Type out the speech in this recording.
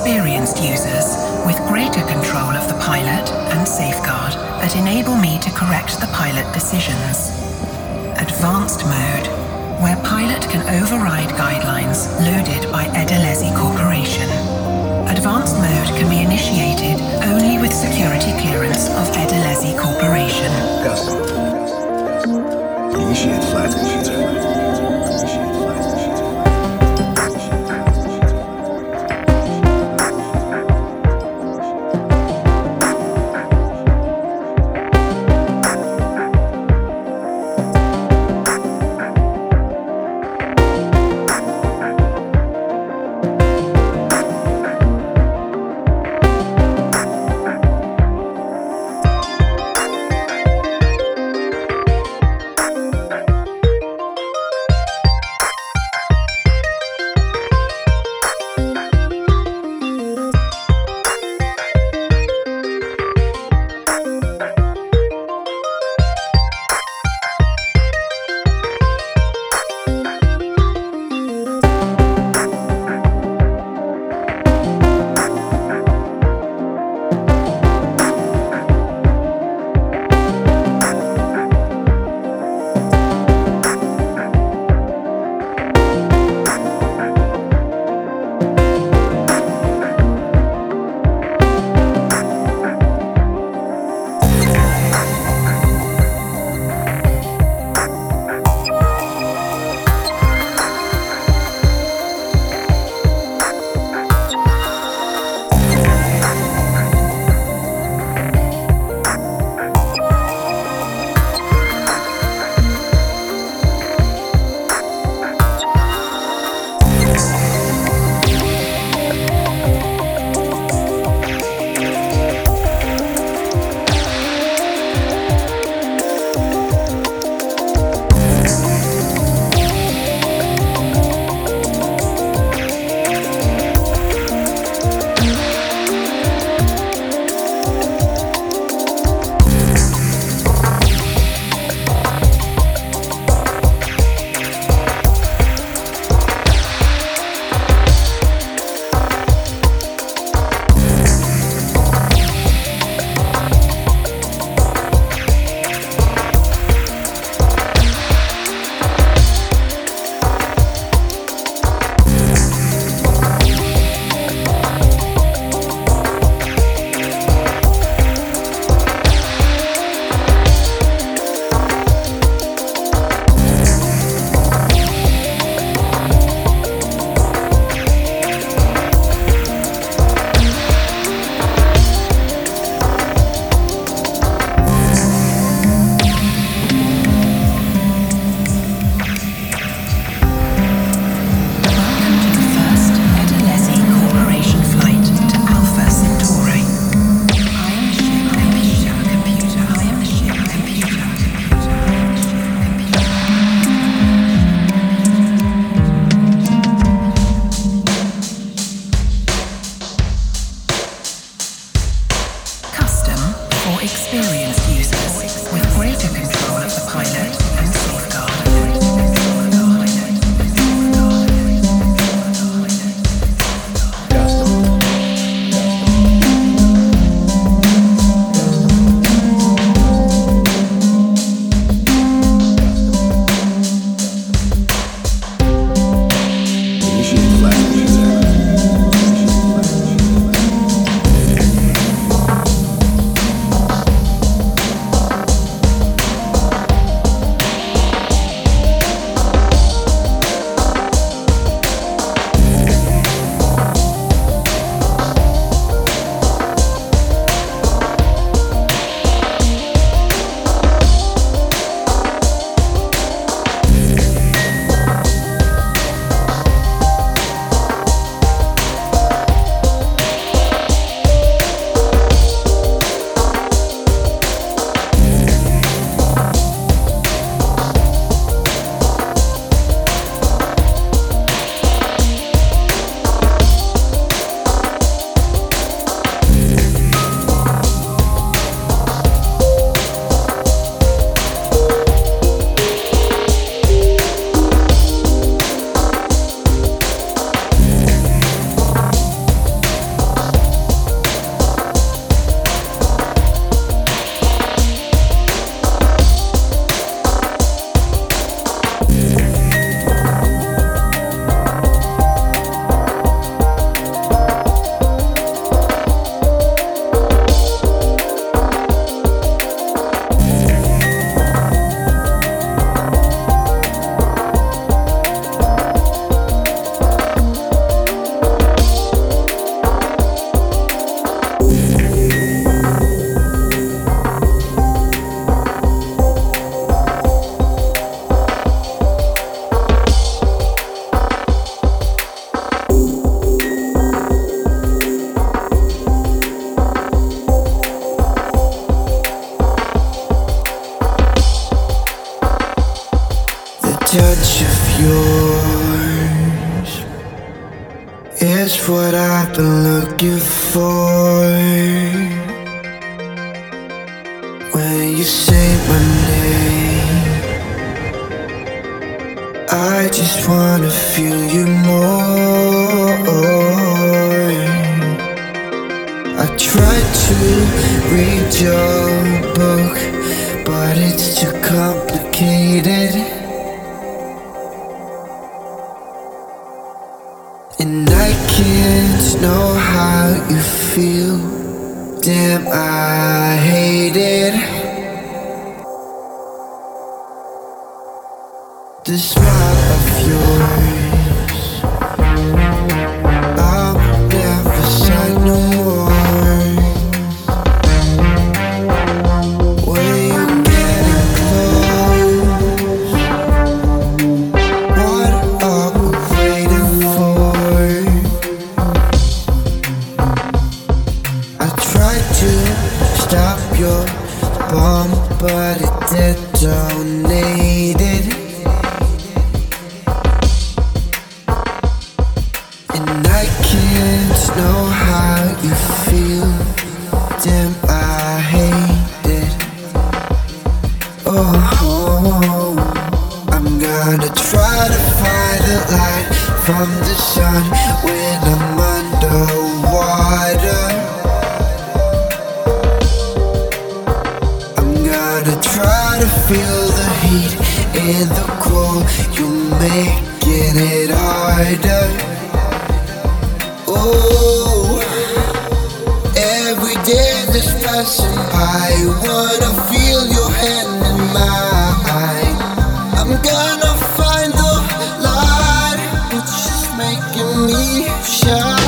experienced users with greater control of the pilot and safeguard that enable me to correct the pilot decisions. Advanced mode, where pilot can override guidelines loaded by Edalezi Corporation. Advanced mode can be initiated only with security clearance of Edalezi Corporation. Custom. Initiate flight computer. Yours is what I've been looking for. When you say my name, I just wanna feel you more. I tried to read your book, but it's too complicated. You feel. Damn, I hate it. The smile of yours. How you feel. Damn, I hate it. Oh, I'm gonna try to find the light from the sun when I'm underwater. I'm gonna try to feel the heat in the cold. You're making it harder. Oh, I wanna feel your hand in mine. I'm gonna find the light, making me shine.